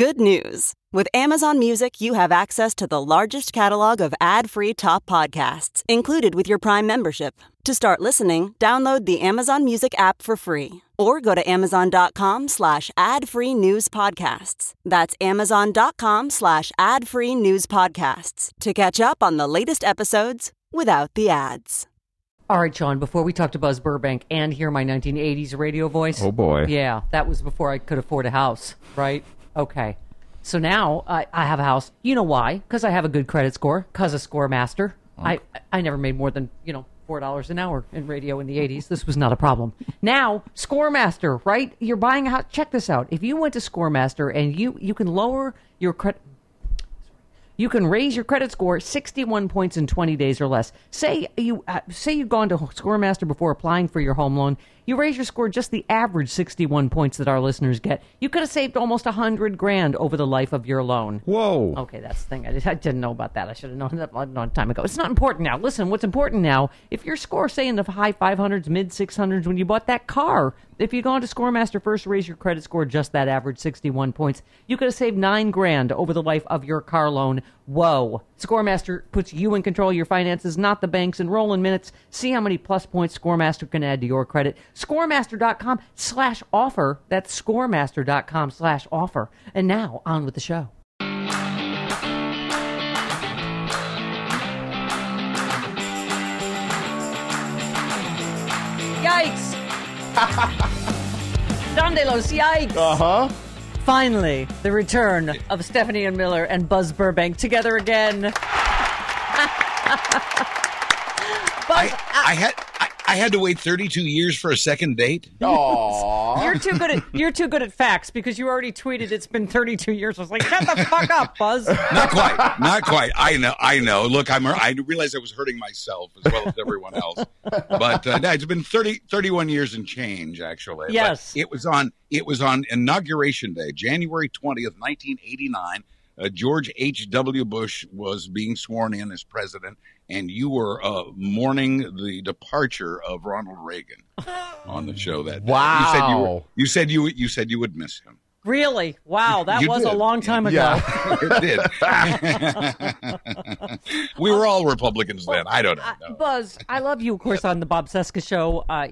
Good news! With Amazon Music, you have access to the largest catalog of ad free top podcasts included with your Prime membership. To start listening, download the Amazon Music app for free or go to amazon.com slash ad free news podcasts. That's amazon.com slash ad free news podcasts to catch up on the latest episodes without the ads. All right, John, before we talk to Buzz Burbank and hear my 1980s radio voice. Oh, boy. Yeah, that was before I could afford a house, right? Okay. So now I, I have a house. You know why? Because I have a good credit score, because of Scoremaster. I, I never made more than, you know, $4 an hour in radio in the 80s. This was not a problem. Now, Scoremaster, right? You're buying a house. Check this out. If you went to Scoremaster and you, you can lower your credit you can raise your credit score 61 points in 20 days or less. Say you uh, say you've gone to Scoremaster before applying for your home loan. You raise your score just the average 61 points that our listeners get. You could have saved almost 100 grand over the life of your loan. Whoa. Okay, that's the thing. I, I didn't know about that. I should have known that a long time ago. It's not important now. Listen, what's important now, if your score, say, in the high 500s, mid 600s when you bought that car, if you'd gone to Scoremaster first, raise your credit score just that average 61 points, you could have saved nine grand over the life of your car loan. Whoa. Scoremaster puts you in control of your finances, not the banks. Enroll in minutes. See how many plus points Scoremaster can add to your credit. Scoremaster.com slash offer. That's scoremaster.com slash offer. And now, on with the show. Yikes! Donde los yikes! Uh huh. Finally, the return of Stephanie and Miller and Buzz Burbank together again. Buzz, I, I had I, I had to wait 32 years for a second date. Aww. you're too good at you're too good at facts because you already tweeted it's been 32 years. I was like, shut the fuck up, Buzz. Not quite, not quite. I know, I know. Look, I'm I realized I was hurting myself as well as everyone else. But uh, no, it's been 30, 31 years and change actually. But Yes. it was on it was on inauguration day, January 20th, 1989. Uh, George H. W. Bush was being sworn in as president, and you were uh, mourning the departure of Ronald Reagan on the show that day. You said you, were, Wow. you said you you said you would miss him. Really? Wow, that You was a long time ago. Yeah. it did. we were all Republicans then. I don't know. Uh, Buzz, I love you, of course, on the Bob Cesca show, uh,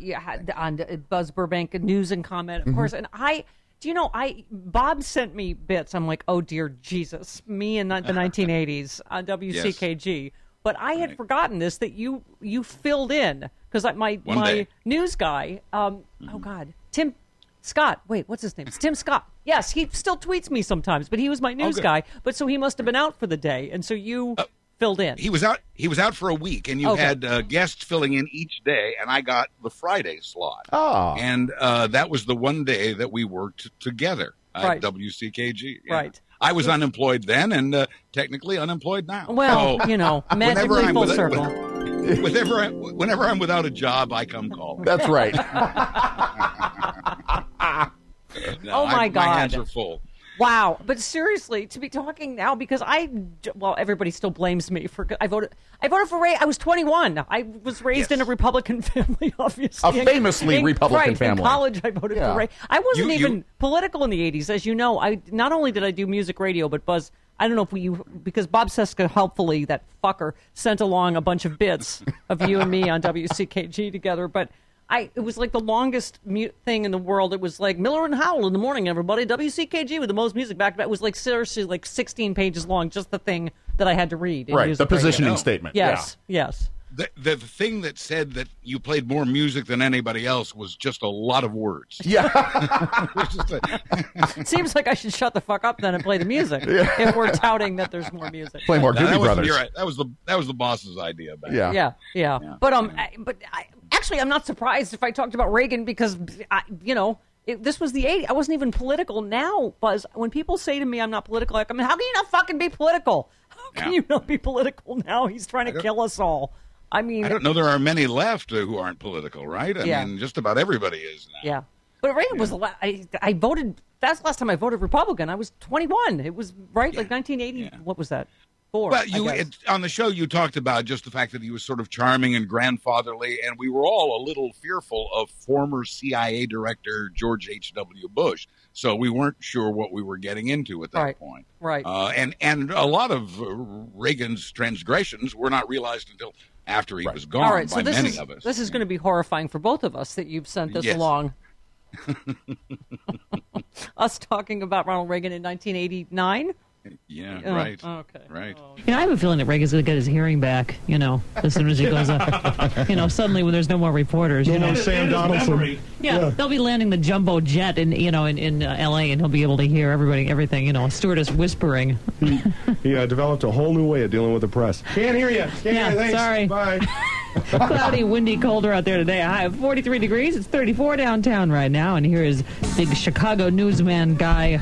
on uh, Buzz Burbank News and Comment, Mm-hmm. of course. And I, do you know, I Bob sent me bits. I'm like, oh dear Jesus, me in the 1980s on WCKG. But I had Right. forgotten this that you you filled in because my One my day. Mm-hmm. news guy, um, oh God, Tim. Scott, wait, what's his name? It's Tim Scott. Yes, he still tweets me sometimes, but he was my news good. guy. But so he must have been out for the day, and so you filled in. He was out. He was out for a week, and you Okay. had uh, guests filling in each day, and I got the Friday slot. Oh. And uh, that was the one day that we worked together at Right. WCKG. Yeah. Right. I was unemployed then, and uh, technically unemployed now. Well, So, you know, whenever magically I'm full with- circle. whenever, I, whenever I'm without a job, I come call. That's right. No, Oh, my I- God. My hands are full. Wow, but seriously, to be talking now because I, well, everybody still blames me for I voted. I voted for Ray. I was 21. I was raised in a Republican family, obviously. A famously In- Republican right, family. In college, I voted Yeah. for Ray. I wasn't You- even you- political in the 80s, as you know. I not only did I do music radio, but Buzz. I don't know if we you because Bob Cesca helpfully that fucker sent along a bunch of bits of you and me on WCKG together, but. I it was like the longest mute thing in the world. It was like Miller and Howell in the morning, everybody. WCKG with the most music back to back. It was like seriously like 16 pages long, just the thing that I had to read. in Right, the music radio. positioning statement. Yes, yes. The, the thing that said that you played more music than anybody else was just a lot of words. Yeah. It a- seems like I should shut the fuck up then and play the music yeah. if we're touting that there's more music. Play more Now, Doobie was- Brothers. you're right. That was the that was the boss's idea. Back Yeah. Yeah, yeah. But um, I, but I, actually, I'm not surprised if I talked about Reagan because I, you know. It, this was the 80s. I wasn't even political. Now, Buzz, when people say to me I'm not political, like, I mean, how can you not fucking be political? How can Yeah. you not be political now? He's trying to kill us all. I mean, I don't know. There are many left uh, who aren't political, right? I Yeah. mean, just about everybody is now. yeah. But Reagan was the last. I, I voted. That's the last time I voted Republican. I was 21. It was right, like 1980. What was that? Four. Well, you it, on the show you talked about just the fact that he was sort of charming and grandfatherly, and we were all a little fearful of former CIA director George H. W. Bush. So we weren't sure what we were getting into at that Right. point. Right. Uh, and and a lot of uh, Reagan's transgressions were not realized until after he was gone All right, by so this many is of us. this is going to be horrifying for both of us that you've sent this Yes. along. us talking about Ronald Reagan in 1989. Yeah, Oh, right. okay. Right. You know, I have a feeling that Reagan's going to get his hearing back, you know, as soon as he goes up. you know, suddenly when there's no more reporters, you know. Sam Donaldson. Yeah, they'll be landing the jumbo jet in, you know, in, in uh, L.A. and he'll be able to hear everybody, everything, you know, a stewardess whispering. He uh, developed a whole new way of dealing with the press. Can't hear you. Can't Yeah, hear you. Thanks. sorry. Bye. Cloudy, windy, colder out there today. A high of 43 degrees. It's 34 downtown right now. And here is big Chicago newsman guy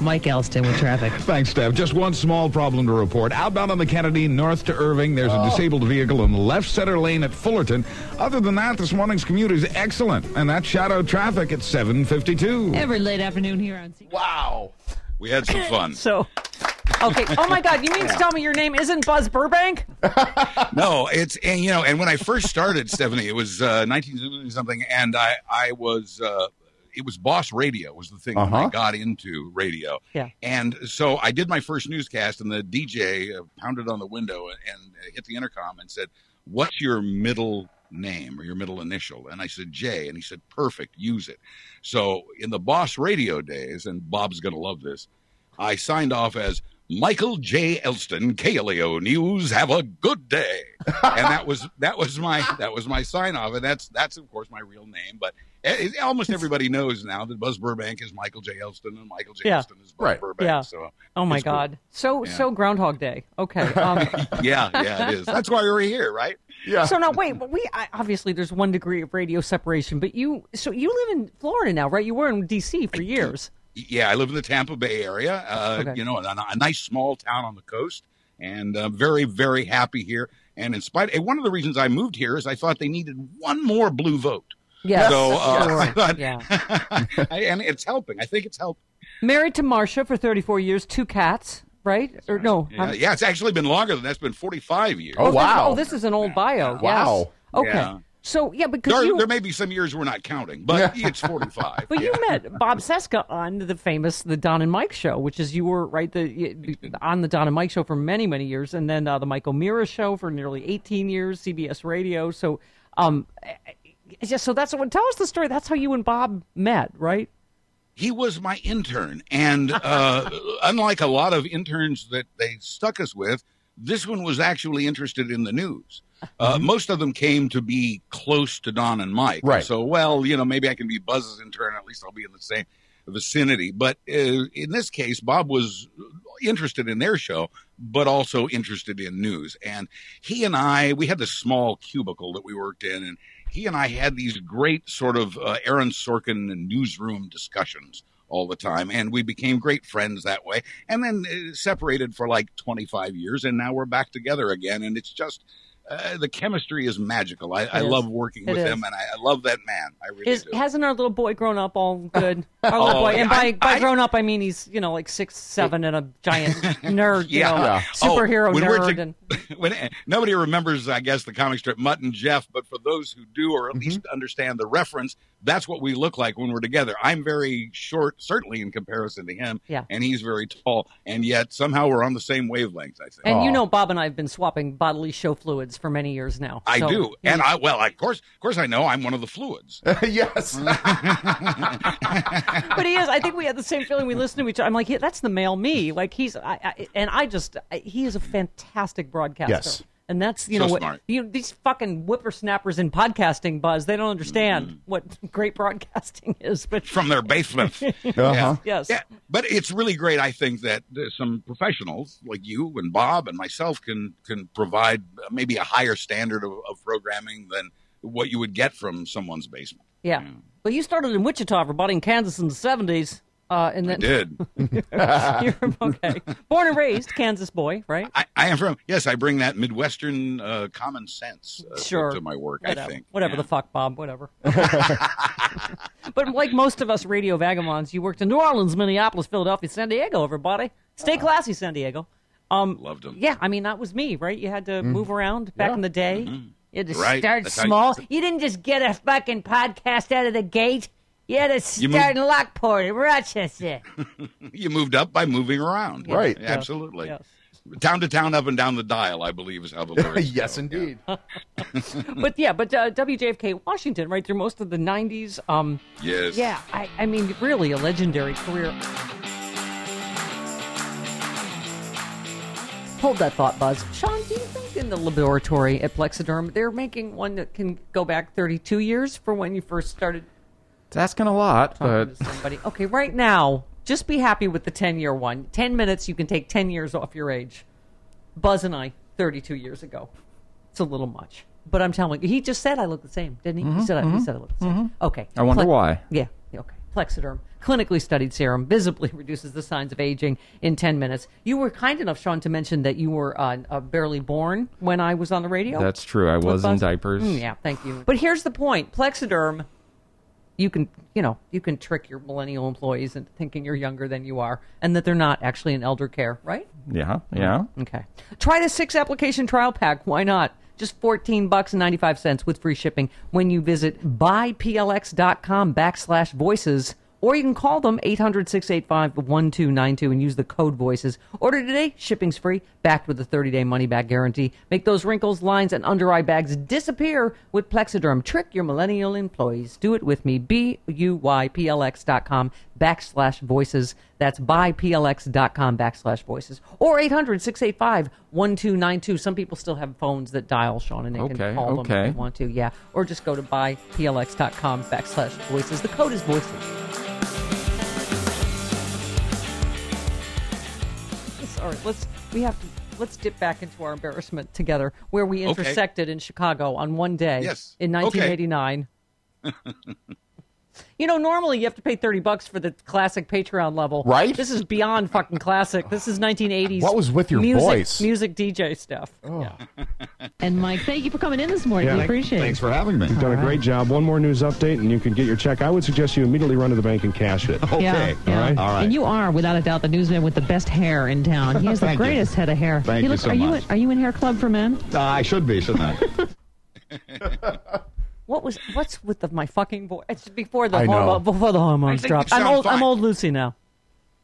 Mike Elston with traffic. Thanks, Steph. Just one small problem to report. Outbound on the Kennedy, north to Irving, there's a oh. disabled vehicle in the left center lane at Fullerton. Other than that, this morning's commute is excellent, and that's shadow traffic at 752. Every late afternoon here on C- Wow. We had some fun. So, okay. Oh my God! You mean to tell me your name isn't Buzz Burbank? No, it's and you know, and when I first started, Stephanie, it was uh, 1970 something, and I I was uh, it was Boss Radio was the thing when I Uh-huh. got into radio. Yeah. And so I did my first newscast, and the DJ uh, pounded on the window and, and hit the intercom and said, "What's your middle name or your middle initial?" And I said J, and he said, "Perfect, use it." So in the Boss Radio days, and Bob's going to love this, I signed off as. Michael J. Elston, KLAO News. Have a good day, and that was that was my that was my sign off, and that's that's of course my real name. But it, it- almost everybody knows now that Buzz Burbank is Michael J. Elston, and Michael J. Yeah. Elston is Buzz Right. Burbank. Yeah. So Oh my it's cool. God! So Yeah. so Groundhog Day. Okay. Um, yeah, yeah, it is. That's why we're here, right? Yeah. so now wait, but we I, obviously there's one degree of radio separation, but you so you live in Florida now, right? You were in D.C. for years. Yeah, I live in the Tampa Bay area. Uh, Okay. You know, a, a nice small town on the coast, and uh, very, very happy here. And in spite, and one of the reasons I moved here is I thought they needed one more blue vote. Yes. So uh, Sure. I thought, Yeah. And it's helping. I think it's helping. Married to Marcia for 34 years, two cats, right? Or no? Yeah, yeah, it's actually been longer than that's been 45 years. Oh, this- wow. oh, this is an old bio. Wow. Yes. Okay. Yeah. So yeah, because There, you there may be some years we're not counting, but it's 45. But yeah. you met Bob Cesca on the famous The Don and Mike Show, which is you were right the on the Don and Mike Show for many many years, and then uh, the Mike O'Meara Show for nearly eighteen years, CBS Radio. So, um, it's just so that's what tell us the story. That's how you and Bob met, right? he was my intern and uh, unlike a lot of interns that they stuck us with this one was actually interested in the news uh, most of them came to be close to don and mike Right. so well you know maybe i can be buzz's intern at least i'll be in the same vicinity but uh, in this case bob was interested in their show but also interested in news and he and i we had this small cubicle that we worked in and he and I had these great sort of uh, Aaron Sorkin and newsroom discussions all the time, and we became great friends that way. And then uh, separated for like 25 years, and now we're back together again. And it's just uh, the chemistry is magical. I, I is. love working It with is. him, and I, I love that man. I really Is do. hasn't our little boy grown up all good? Our little Oh, boy, and by I- by I- grown up I mean he's you know like six seven and a giant nerd, you Yeah. know, Yeah. superhero Oh, when nerd, to- and when nobody remembers, I guess, the comic strip Mutt and Jeff, but for those who do or at least understand the reference, that's what we look like when we're together. I'm very short, certainly in comparison to him, Yeah. and he's very tall, and yet somehow we're on the same wavelength. I think. And you know, Bob and I have been swapping bodily show fluids for many years now. I So- do, and I well, of course, of course, I know I'm one of the fluids. yes. but he is. I think we had the same feeling. We listened to each other. I'm like, yeah, that's the male me. Like he's, I, I, and I just, I, he is a fantastic broadcaster. Yes. And that's you So know what smart. you these fucking whippersnappers in podcasting buzz. They don't understand Mm-hmm. what great broadcasting is. But from their basement. Uh-huh. yes, Yeah, but it's really great. I think that uh, some professionals like you and Bob and myself can can provide uh, maybe a higher standard of, of programming than what you would get from someone's basement. yeah. Well, you started in Wichita, everybody in Kansas in the '70s, uh, and I then did. you're okay. Born and raised Kansas boy, right? I, I am from yes. I bring that Midwestern uh, common sense uh, to- Sure. to, my work. whatever, I think whatever Yeah. the fuck, Bob, whatever. but like most of us radio vagabonds, you worked in New Orleans, Minneapolis, Philadelphia, San Diego. Everybody, stay classy, San Diego. Um, Loved them. Yeah, I mean that was me, right? You had to move around back Yeah. in the day. You had to Right. start That's how you- small. You, didn't just get a fucking podcast out of the gate. You had to start moved- in Lockport, in Rochester. You moved up by moving around. Right. Yeah, Absolutely. Yes. Town to town, up and down the dial. I believe is how the lyrics yes, go. indeed. But yeah, but uh, WJFK Washington, right through most of the '90s. Um, Yes. Yeah, I, I mean, really a legendary career. Hold that thought, Buzz. Sean, do you think in the laboratory at Plexaderm they're making one that can go back 32 years for when you first started It's asking a lot, but somebody? Okay, right now, just be happy with the 10 year one. 10 minutes, you can take 10 years off your age. Buzz and I, 32 years ago. It's a little much. But I'm telling you, he just said I look the same, didn't he? he, said, I, he said I look the same. Okay. Mm-hmm, I wonder why. Yeah. Okay. Plexaderm, clinically studied serum, visibly reduces the signs of aging in 10 minutes. You were kind enough, Sean, to mention that you were uh, uh, barely born when I was on the radio. that's true. I was in diapers. Mm, yeah, thank you. But here's the point: Plexaderm, you can, you know, you can trick your millennial employees into thinking you're younger than you are, and that they're not actually in elder care, right? Yeah, yeah. Okay. Try the six application trial pack. Why not? Just 14 bucks and 95 cents with free shipping when you visit buyplx.com backslash voices or you can call them 800-685-1292 and use the code voices. Order today. Shipping's free. Backed with a 30-day money-back guarantee. Make those wrinkles, lines, and under-eye bags disappear with Plexaderm. Trick your millennial employees. Do it with me. B-U-Y-P-L-X.com backslash voices. That's buyplx.com backslash voices. Or 800-685-1292. Some people still have phones that dial, Sean, and they Okay, can call them if they want to. Yeah. Or just go to buyplx.com backslash voices. The code is voices. All right, let's we have to let's dip back into our embarrassment together, where we Okay. intersected in Chicago on one day Yes. in Okay. 1989. you know, normally you have to pay 30 bucks for the classic Patreon level. Right? This is beyond fucking classic. This is 1980s. What was with your music, voice? Music DJ stuff. Yeah. And Mike, thank you for coming in this morning. Yeah. we appreciate Thanks it. Thanks for having me. You've done a great job. One more news update, and you can get your check. I would suggest you immediately run to the bank and cash it. Okay. Yeah, yeah. All right. All right. And you are, without a doubt, the newsman with the best hair in town. He has the Thank you. greatest head of hair. Thank he you so are You much. in, are you in Hair Club for Men? Uh, I should be, shouldn't I? What was what's with the, my fucking voice? It's before the I know. before the hormones think dropped. I'm sound old. I'm old Lucy now.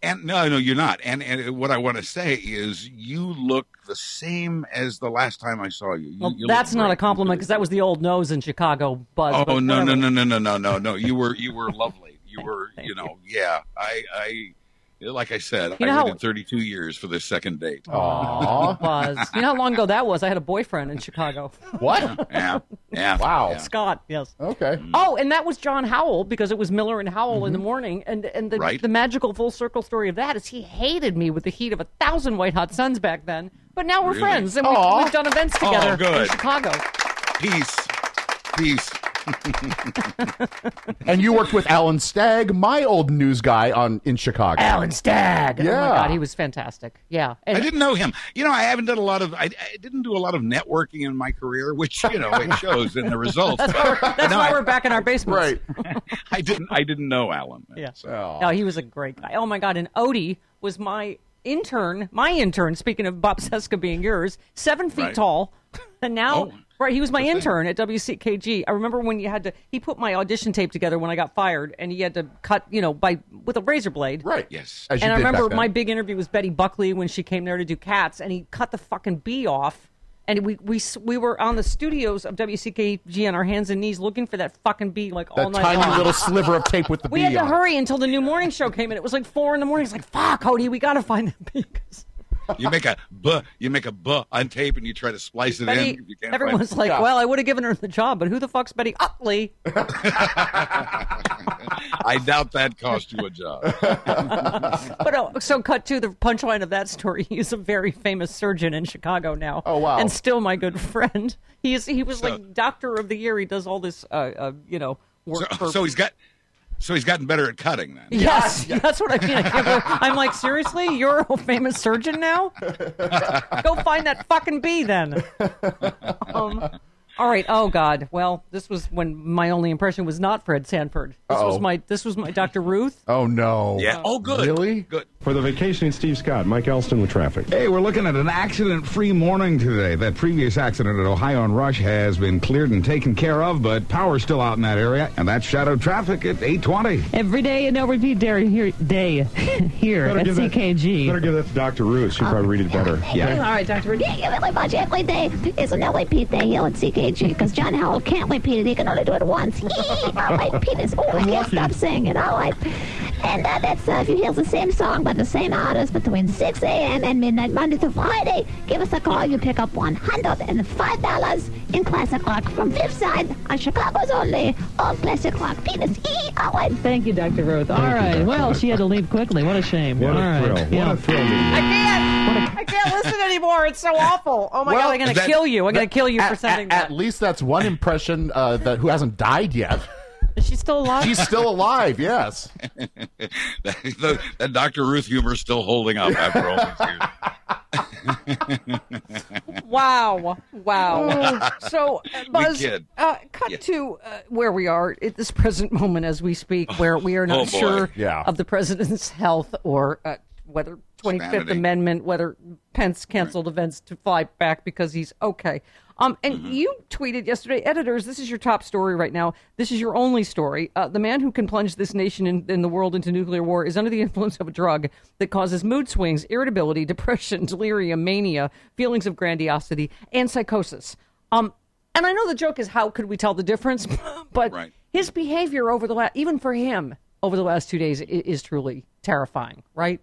And no, no, you're not. And and what I want to say is, you look the same as the last time I saw you. You- Well, you that's not a compliment because that was the old nose in Chicago buzz. Oh no no no no no no no no! You were you were lovely. You were you know yeah. I I like I said, You know I how- waited 32 years for this second date. Aw. Buzz. You know how long ago that was? I had a boyfriend in Chicago. what? Yeah yeah. Wow. yeah. Scott, yes. Okay. Mm. Oh, and that was John Howell because it was Miller and Howell in the mm-hmm. morning. And and the, Right. the magical full circle story of that is he hated me with the heat of a thousand white hot suns back then. But now we're Really? friends and we've, we've done events together in good. Chicago. Peace peace. And you worked with Alan Stagg, my old news guy on in Chicago. Alan Stagg. Oh my Yeah. God, he was fantastic. Yeah. And I didn't know him. You know, I haven't done a lot of. I, I didn't do a lot of networking in my career, which you know it shows in the results. that's why, we're, that's No, why I- we're back in our basements. Right. I didn't. I didn't know Alan. Yeah. So- No, he was a great guy. Oh my God! And Odie was my intern. My intern. Speaking of Bob Cesca being yours, seven feet Right. tall, and now Oh. Right, he was my intern at WCKG. I remember when you had to. He put my audition tape together when I got fired, and he had to cut, you know, by with a razor blade. Right. Yes. As you And I did back remember then. my big interview was Betty Buckley when she came there to do Cats, and he cut the fucking bee off. And we we we were on the studios of WCKG on our hands and knees looking for that fucking bee like all that night tiny long. little sliver of tape with the we bee had to on it. hurry until the new morning show came in. It was like four in the morning. It's like fuck, Cody, we got to find that bee. 'cause You make a buh, you make a buh on tape, and you try to splice it Betty, in. You can't everyone's like, Yeah. well, I would have given her the job, but who the fuck's Betty Utley? I doubt that cost you a job. But oh, so cut to the punchline of that story. He's a very famous surgeon in Chicago now. Oh, wow. And still my good friend. He is. He was So- like doctor of the year. He does all this, uh, uh you know, work So, for. so he's got, so he's gotten better at cutting then. Yes, that's what I mean. I can't believe- I'm like, seriously, you're a famous surgeon now? Go find that fucking bee then. Um, all right. Oh God. Well, this was when my only impression was not Fred Sanford. This Uh-oh. my. This was my Dr. Ruth. Oh no. Yeah. Oh, good. Really? Good. For the vacationing Steve Scott, Mike Elston with traffic. Hey, we're looking at an accident-free morning today. That previous accident at Ohio and Rush has been cleared and taken care of, but power's still out in that area, and that's shadow traffic at 820. Every day and no repeat day here, day here Better at give that- CKG. Better give that to Dr. Ruth. She'll probably read it better. Yeah. All right, Dr. Ruth. Yeah, really much. Every day is a no repeat day here at CKG because John Howell can't repeat it. He can only do it once. All right, penis. Oh, I can't stop singing. All right. And uh, that's uh, if you hear the same song by the same artist between 6 a.m. and midnight, Monday to Friday, give us a call. You pick up $105 in classic rock from Fifth Side on Chicago's only all classic rock. Penis. E. All right. Thank you, Dr. Ruth. All right. Well, she had to leave quickly. What a shame. What All a right. thrill. Yeah. What a thrill. I can't. I can't listen anymore. It's so awful. Oh my Well, god! I'm gonna that- kill you. I'm gonna kill you for at, sending at, that. at least that's one impression uh, that who hasn't died yet. Is she still alive? She's still alive. Yes. that, that Dr. Ruth humor is still holding up after all these years. Wow. Wow. so, uh, Buzz, kid. uh, cut Yeah. to uh, where we are at this present moment as we speak, where we are Oh, not boy. sure Yeah. of the president's health or uh, whether 25th Sanity. Amendment, whether Pence canceled events to fly back because he's okay. Um, and Mm-hmm. you tweeted yesterday, editors, this is your top story right now. This is your only story. Uh, the man who can plunge this nation and and the world into nuclear war is under the influence of a drug that causes mood swings, irritability, depression, delirium, mania, feelings of grandiosity, and psychosis. Um, and I know the joke is how could we tell the difference, but Right. his behavior over the last, even for him, over the last two days i- is truly terrifying, right?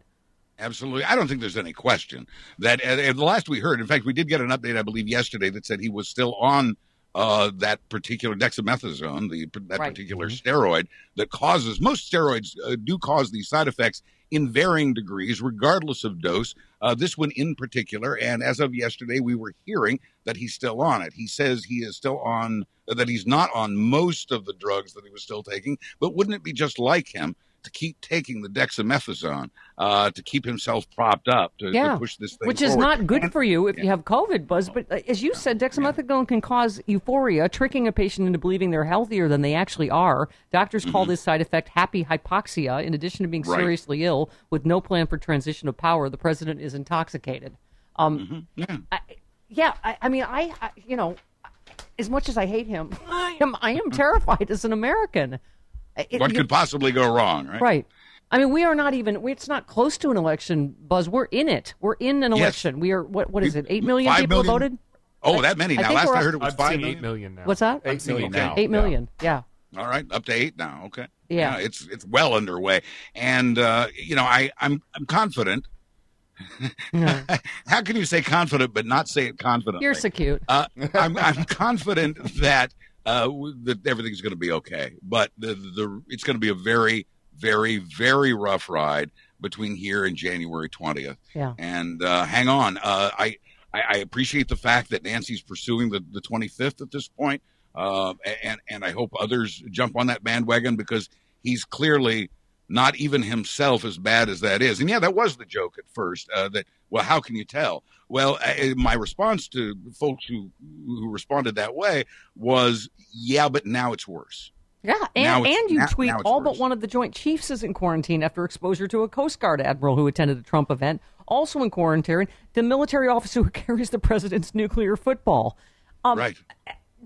Absolutely. I don't think there's any question that uh, the last we heard, in fact, we did get an update, I believe, yesterday that said he was still on uh, that particular dexamethasone, the that Right. particular steroid that causes most steroids uh, do cause these side effects in varying degrees, regardless of dose. Uh, this one in particular, and as of yesterday, we were hearing that he's still on it. He says he is still on that he's not on most of the drugs that he was still taking, but wouldn't it be just like him? To keep taking the dexamethasone uh, to keep himself propped up to, to push this thing which is not good for you if you have COVID, Buzz. But uh, as you said, dexamethasone can cause euphoria, tricking a patient into believing they're healthier than they actually are. Doctors call this side effect happy hypoxia. In addition to being Mm-hmm. Right. seriously ill with no plan for transition of power, the president is intoxicated. Um, Yeah. I, yeah, I, I mean, I, I, you know, as much as I hate him, I am, I am terrified as an American. It- What could possibly go wrong, right? Right. I mean, we are not even. It's not close to an election, Buzz. We're in it. We're in an Yes. election. We are. What? What is it? Eight million Five people million? voted. Oh, that many now. think Last I heard it was I've five seen million. eight million now. What's that? Eight million now. Eight million. Yeah. All right, up to eight now. Okay. Yeah. it's it's well underway, and uh, you know I I'm I'm confident. How can you say confident but not say it confidently? You're so cute. Uh, I'm, I'm confident that uh, that everything's going to be okay, but the, the it's going to be a very, very, very rough ride between here and January 20th. Yeah. And uh, hang on, uh, I, I I appreciate the fact that Nancy's pursuing the, the 25th at this point, uh, and and I hope others jump on that bandwagon because he's clearly not even himself as bad as that is. And yeah, that was the joke at first. Uh, that well, how can you tell? Well, uh, my response to folks who who responded that way was, yeah, but now it's worse. Yeah, and, and you now- tweet now all but one of the Joint Chiefs is in quarantine after exposure to a Coast Guard admiral who attended a Trump event, also in quarantine. The military officer who carries the president's nuclear football. Um, Right.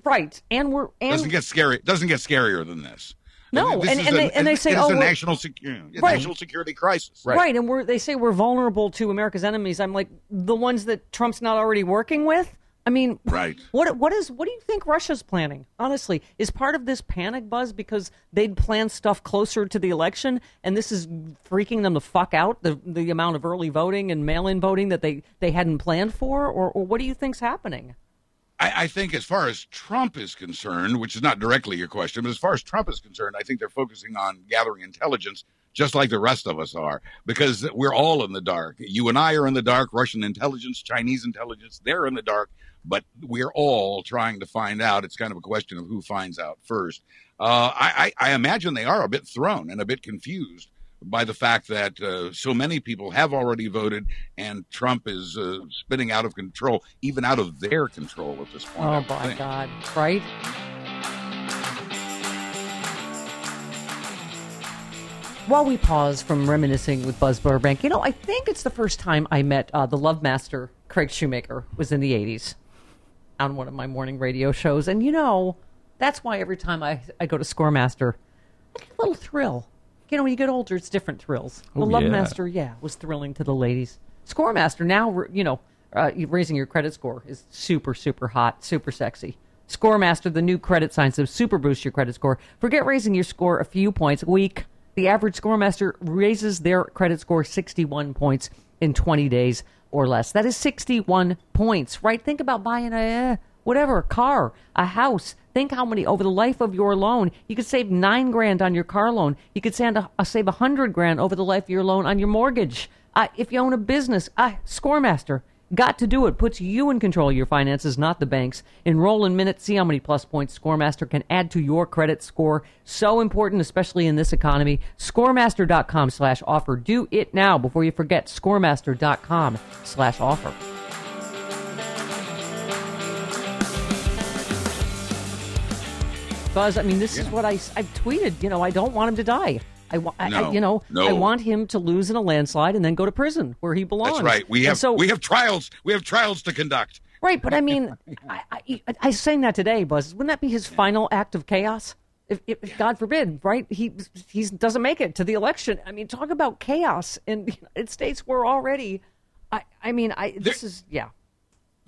right, and we're and doesn't get scary. Doesn't get scarier than this. No, This and- and a- they- and they say, it is oh, a national security Right. national security crisis. right. and we're they say we're vulnerable to America's enemies. I'm like the ones that Trump's not already working with. I mean, Right. What what is what do you think Russia's planning? Honestly, is part of this panic buzz because they'd planned stuff closer to the election, and this is freaking them the fuck out the the amount of early voting and mail in voting that they they hadn't planned for, or, or what do you think's happening? I, I think as far as Trump is concerned, which is not directly your question, but as far as Trump is concerned, I think they're focusing on gathering intelligence just like the rest of us are, because we're all in the dark. You and I are in the dark, Russian intelligence, Chinese intelligence, they're in the dark, but we're all trying to find out. It's kind of a question of who finds out first. Uh, I, I, I imagine they are a bit thrown and a bit confused by the fact that uh, so many people have already voted and Trump is uh, spinning out of control, even out of their control at this point. Oh my think. God! Right? While we pause from reminiscing with Buzz Burbank, you know, I think it's the first time I met uh, the Love Master, Craig Shoemaker, was in the 80s on one of my morning radio shows. And, you know, that's why every time I, I go to Scoremaster, I get a little thrill. You know, when you get older, it's different thrills. The Oh, Love yeah. Master, yeah, was thrilling to the ladies. Scoremaster, now, you know, uh, raising your credit score is super, super hot, super sexy. Scoremaster, the new credit science of super boost your credit score. Forget raising your score a few points a week. The average Scoremaster raises their credit score 61 points in 20 days or less. That is 61 points, right? Think about buying a whatever, a car, a house. Think how many over the life of your loan. You could save nine grand on your car loan. You could save a, uh, save a hundred grand over the life of your loan on your mortgage. Uh, if you own a business, uh, Scoremaster. Got to do it. Puts you in control of your finances, not the banks. Enroll in minutes. See how many plus points Scoremaster can add to your credit score. So important, especially in this economy. Scoremaster.com slash offer. Do it now before you forget. Scoremaster.com slash offer. Buzz, I mean, this is what I, I've tweeted. You know, I don't want him to die. I, wa- I- I- you know, no. I want him to lose in a landslide and then go to prison where he belongs. That's right. We And have so, we have trials. We have trials to conduct. Right, but I mean, I, I, I saying that today, Buzz. Wouldn't that be his final act of chaos? If, if God forbid, right? He he doesn't make it to the election. I mean, talk about chaos in the United States. We're already. I I mean, I this is yeah.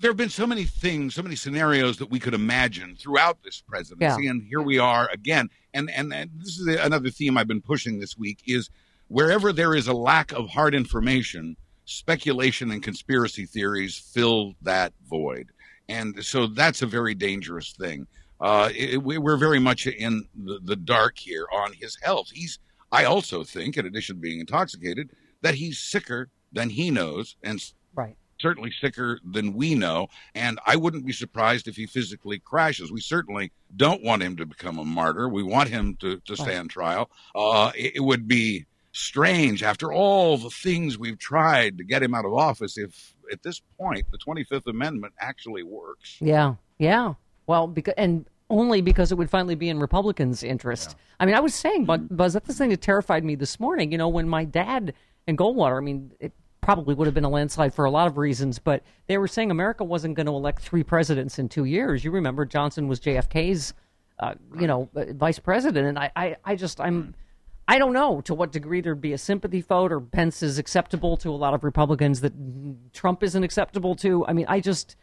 There have been so many things, so many scenarios that we could imagine throughout this presidency, Yeah. and here we are again. And, and and this is another theme I've been pushing this week: is wherever there is a lack of hard information, speculation and conspiracy theories fill that void, and so that's a very dangerous thing. Uh, it, we- we're very much in the, the dark here on his health. He's, I also think, in addition to being intoxicated, that he's sicker than he knows, and Right. Certainly sicker than we know. And I wouldn't be surprised if he physically crashes. We certainly don't want him to become a martyr. We want him to, to stand trial. Uh, it, it would be strange after all the things we've tried to get him out of office if at this point the 25th Amendment actually works. Yeah, yeah. Well, because and only because it would finally be in Republicans' interest. I mean, I was saying, but Buzz, that's the thing that terrified me this morning. You know, when my dad and Goldwater, I mean, it probably would have been a landslide for a lot of reasons, but they were saying America wasn't going to elect three presidents in two years. You remember Johnson was JFK's, uh, you know, uh, vice president, and I, I, I just, I'm. I don't know to what degree there'd be a sympathy vote or Pence is acceptable to a lot of Republicans that Trump isn't acceptable to. I mean, I just,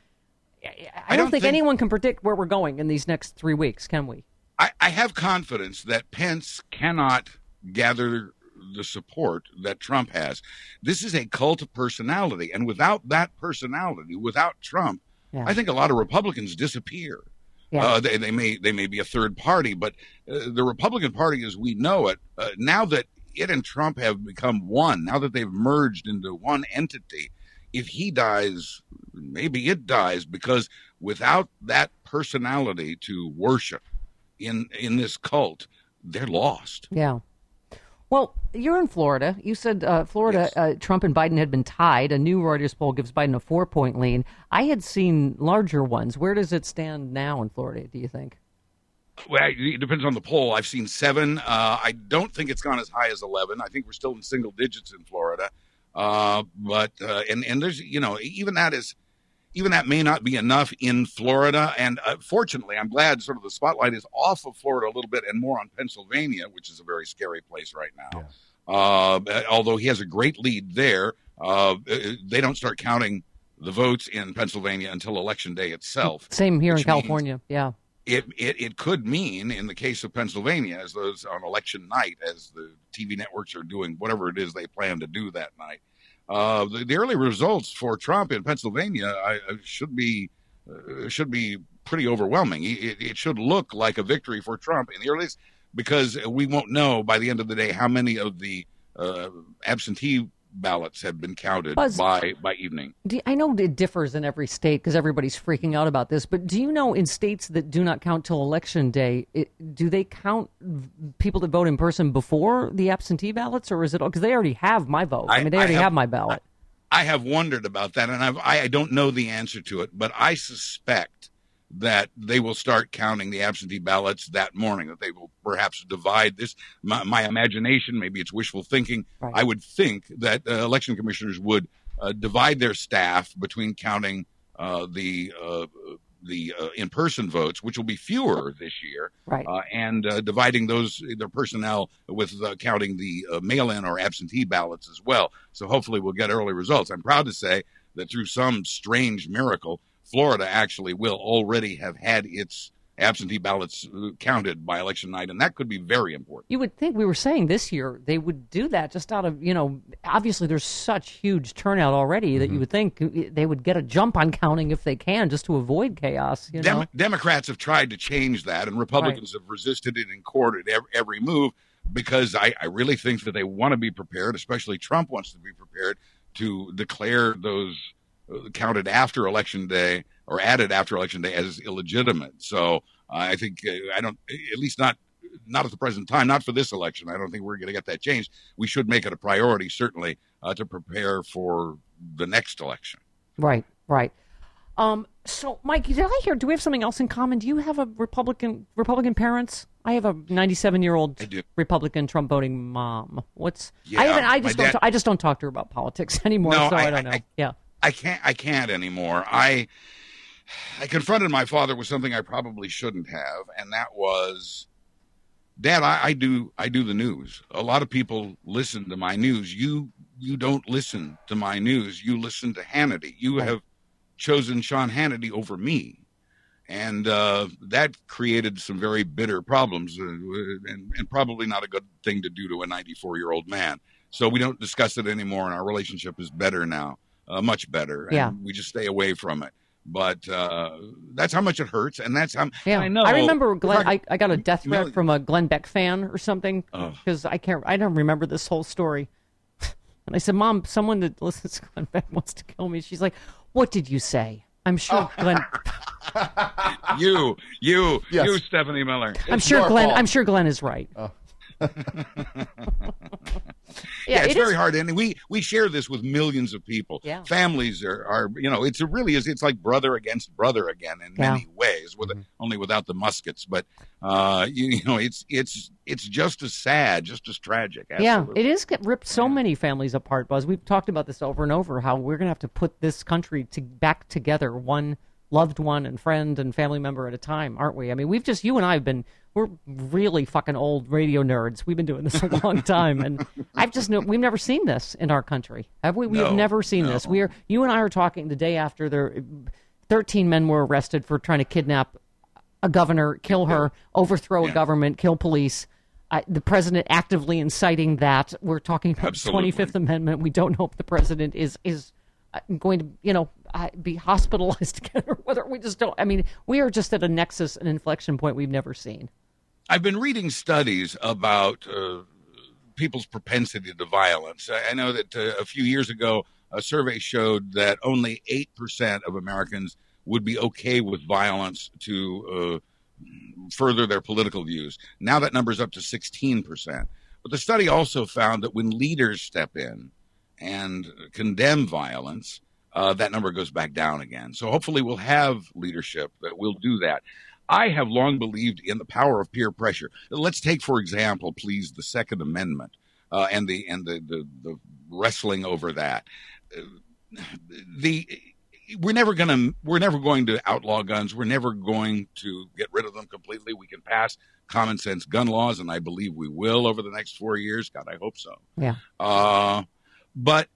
I, I, don't, don't think, think- anyone can predict where we're going in these next three weeks, can we? I, I have confidence that Pence cannot gather the support that Trump has. This is a cult of personality, and without that personality, without Trump, Yeah. I think a lot of Republicans disappear. Yeah. Uh, they, they may they may be a third party, but uh, the Republican Party, as we know it, uh, now that it and Trump have become one, now that they've merged into one entity, if he dies, maybe it dies because without that personality to worship in in this cult, they're lost. Yeah. Well, you're in Florida. You said uh, Florida, uh, Trump and Biden had been tied. A new Reuters poll gives Biden a four point lead. I had seen larger ones. Where does it stand now in Florida, do you think? Well, it depends on the poll. I've seen seven. Uh, I don't think it's gone as high as eleven. I think we're still in single digits in Florida. Uh, but uh, and and there's you know even that is even that may not be enough in Florida. And uh, fortunately, I'm glad sort of the spotlight is off of Florida a little bit and more on Pennsylvania, which is a very scary place right now. Uh, although he has a great lead there, uh, they don't start counting the votes in Pennsylvania until election day itself. Same here in California. Yeah. It, it it could mean, in the case of Pennsylvania, as those on election night, as the TV networks are doing whatever it is they plan to do that night, uh, the, the early results for Trump in Pennsylvania I, should be uh, should be pretty overwhelming. It, it should look like a victory for Trump in the earliest because we won't know by the end of the day how many of the uh, absentee ballots have been counted Buzz. by by evening. I know it differs in every state because everybody's freaking out about this. But do you know in states that do not count till election day, it, do they count people that vote in person before the absentee ballots, or is it because they already have my vote? I, I- mean, they I already have- have, my ballot. I have wondered about that, and I've, I I don't know the answer to it, but I suspect that they will start counting the absentee ballots that morning. That they will perhaps divide this. My, my imagination, maybe it's wishful thinking. Right. I would think that uh, election commissioners would uh, divide their staff between counting uh, the uh, the uh, in-person votes, which will be fewer this year, Right. uh, and uh, dividing those their personnel with uh, counting the uh, mail-in or absentee ballots as well. So hopefully we'll get early results. I'm proud to say that through some strange miracle, Florida actually will already have had its absentee ballots uh, counted by election night, and that could be very important. You would think we were saying this year they would do that just out of you know obviously there's such huge turnout already that you would think they would get a jump on counting if they can just to avoid chaos. You know. Dem- Democrats have tried to change that, and Republicans have resisted it in court at every, move because I, I really think that they want to be prepared, especially Trump wants to be prepared to declare those uh, counted after election day or added after election day as illegitimate. So uh, I think uh, I don't, at least not. Not at the present time, not for this election. I don't think we're going to get that changed. We should make it a priority, certainly, uh, to prepare for the next election. Right, right. Um, so, Mike, did I hear? Do we have something else in common? Do you have a Republican Republican parents? I have a 97 year old Republican Trump voting mom. What's I Yeah, haven't, I just don't dad- I just don't talk to her about politics anymore. No, so I, I- don't know. I- yeah, I can't I can't anymore. I I confronted my father with something I probably shouldn't have, and that was Dad, I, I do I do the news. A lot of people listen to my news. You you don't listen to my news. You listen to Hannity. You have chosen Sean Hannity over me. And uh, that created some very bitter problems, uh, and, and probably not a good thing to do to a 94 year old man. So we don't discuss it anymore, and our relationship is better now, uh, much better. And Yeah. we just stay away from it. But uh, that's how much it hurts, and that's how yeah. I know. I remember Glenn. I- I, I got a death threat Million- from a Glenn Beck fan or something because I can't. I don't remember this whole story. And I said, "Mom, someone that listens to Glenn Beck wants to kill me." She's like, "What did you say?" I'm sure Glenn. you, you, Yes. you, Stephanie Miller. I'm It's sure Glenn. fault. I'm sure Glenn is right. Yeah, it's it very is- hard, and we we share this with millions of people. Yeah. Families are, are you know, it's a really is it's like brother against brother again in Yeah. many ways, with only without the muskets. But uh, you, you know, it's it's it's just as sad, just as tragic. Yeah, it is get ripped so many families apart, Buzz. We've talked about this over and over. How we're gonna have to put this country to back together, one loved one and friend and family member at a time, aren't we? I mean, we've just you and I have been we're really fucking old radio nerds. We've been doing this a long time, and I've just no, we've never seen this in our country, have we? We have never seen this. We are you and I are talking the day after there, thirteen men were arrested for trying to kidnap a governor, kill her, overthrow a government, kill police. I, the president actively inciting that. We're talking about the 25th Amendment. We don't know if the president is is uh, going to, you know, be hospitalized again or whether we just don't. I mean, we are just at a nexus, an inflection point we've never seen. I've been reading studies about uh, people's propensity to violence. I, know that uh, a few years ago, a survey showed that only 8% of Americans would be okay with violence to uh, further their political views. Now that number is up to 16%. But the study also found that when leaders step in and condemn violence, uh, that number goes back down again. So hopefully we'll have leadership that will do that. I have long believed in the power of peer pressure. Let's take, for example, please, the Second Amendment uh, and the and the, the the wrestling over that. Uh, The we're never going to we're never going to outlaw guns. We're never going to get rid of them completely. We can pass common sense gun laws, and I believe we will over the next four years. God, I hope so. Yeah. Uh, but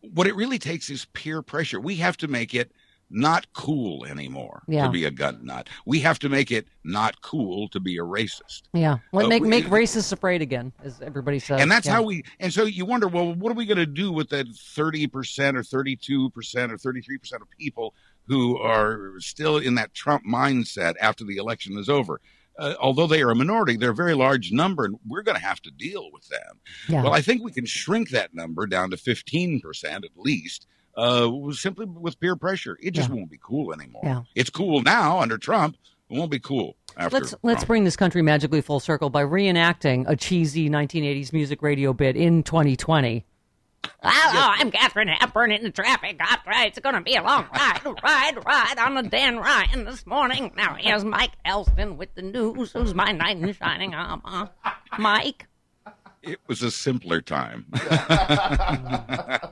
what it really takes is peer pressure. We have to make it not cool anymore Yeah. to be a gun nut. We have to make it not cool to be a racist. Yeah. Let Uh, make we- make racists afraid again, as everybody says. and that's Yeah. how we and so you wonder well what are we going to do with that 30% or 32% or 33% of people who are still in that trump mindset after the election is over uh, although they are a minority they're a very large number and we're going to have to deal with them Yeah. well i think we can shrink that number down to 15% at least uh, simply with peer pressure it just Yeah. won't be cool anymore Yeah. it's cool now under trump it won't be cool after Let's let's bring this country magically full circle by reenacting a cheesy 1980s music radio bit in 2020. Hello, I'm Catherine Hepburn in the traffic. Hot right. It's going to be a long ride, ride, ride on the Dan Ryan this morning. Now, here's Mike Elston with the news. Who's my knight in shining armor? Mike? it was a simpler time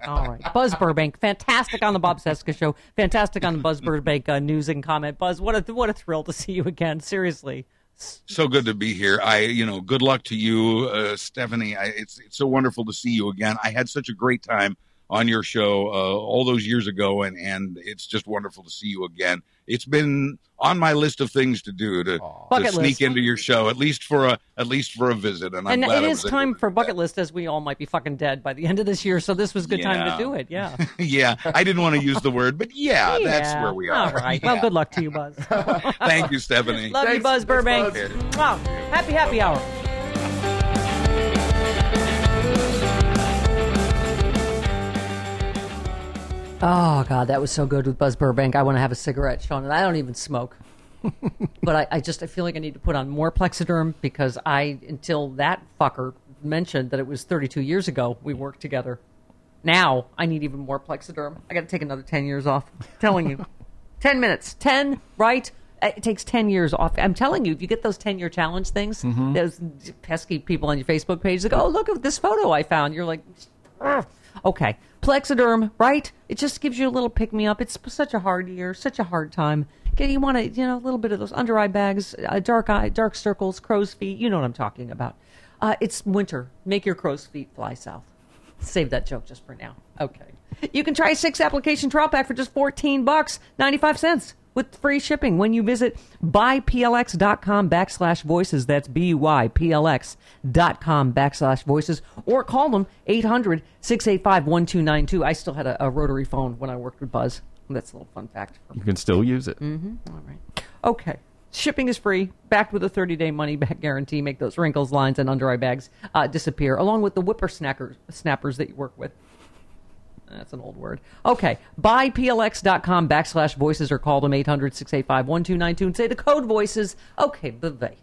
All right, Buzz Burbank, fantastic on the Bob Cesca show, fantastic on the Buzz Burbank uh, news and comment. Buzz, what a what a thrill to see you again. Seriously, so good to be here. I, you know, good luck to you, uh, Stephanie. I, it's it's so wonderful to see you again. I had such a great time on your show uh, all those years ago, and and it's just wonderful to see you again. It's been on my list of things to do to, to sneak list. into your show at least for a at least for a visit. And I'm and glad it I is was time for bucket list, as we all might be fucking dead by the end of this year. So this was a good time to do it. Yeah, yeah, I didn't want to use the word, but yeah, that's where we are. All right. Well, good luck to you, Buzz. Thank you, Stephanie. Love you, Buzz Burbank. Wow. Happy happy hour. Oh God, that was so good with Buzz Burbank. I want to have a cigarette, Sean, and I don't even smoke. but I, I just I feel like I need to put on more Plexaderm because I until that fucker mentioned that it was 32 years ago we worked together. Now I need even more Plexaderm. I got to take another 10 years off. I'm telling you, 10 minutes, 10 right. Uh, it takes 10 years off. I'm telling you, if you get those 10 year challenge things, mm-hmm. those pesky people on your Facebook page that go, "Oh, look at this photo I found." You're like, "Ugh." Okay, Plexaderm, right? It just gives you a little pick me up. It's such a hard year, such a hard time. Okay, you want to, you know, a little bit of those under eye bags, uh, dark eye, dark circles, crow's feet. You know what I'm talking about. Uh, it's winter. Make your crow's feet fly south. Save that joke just for now. Okay. You can try six application trial pack for just 14 bucks, 95 cents with free shipping when you visit buyplx.com backslash voices. That's B-Y-P-L-X dot com backslash voices or call them 800 685 1292. I still had a, a rotary phone when I worked with Buzz. That's a little fun fact. You can still use it. Mm-hmm. All right. Okay. Shipping is free, backed with a 30 day money back guarantee. Make those wrinkles, lines, and under eye bags uh, disappear, along with the whippersnappers snappers that you work with. That's an old word. Okay. Buyplx.com backslash voices or call them 800 685 1292 and say the code voices. Okay. Bye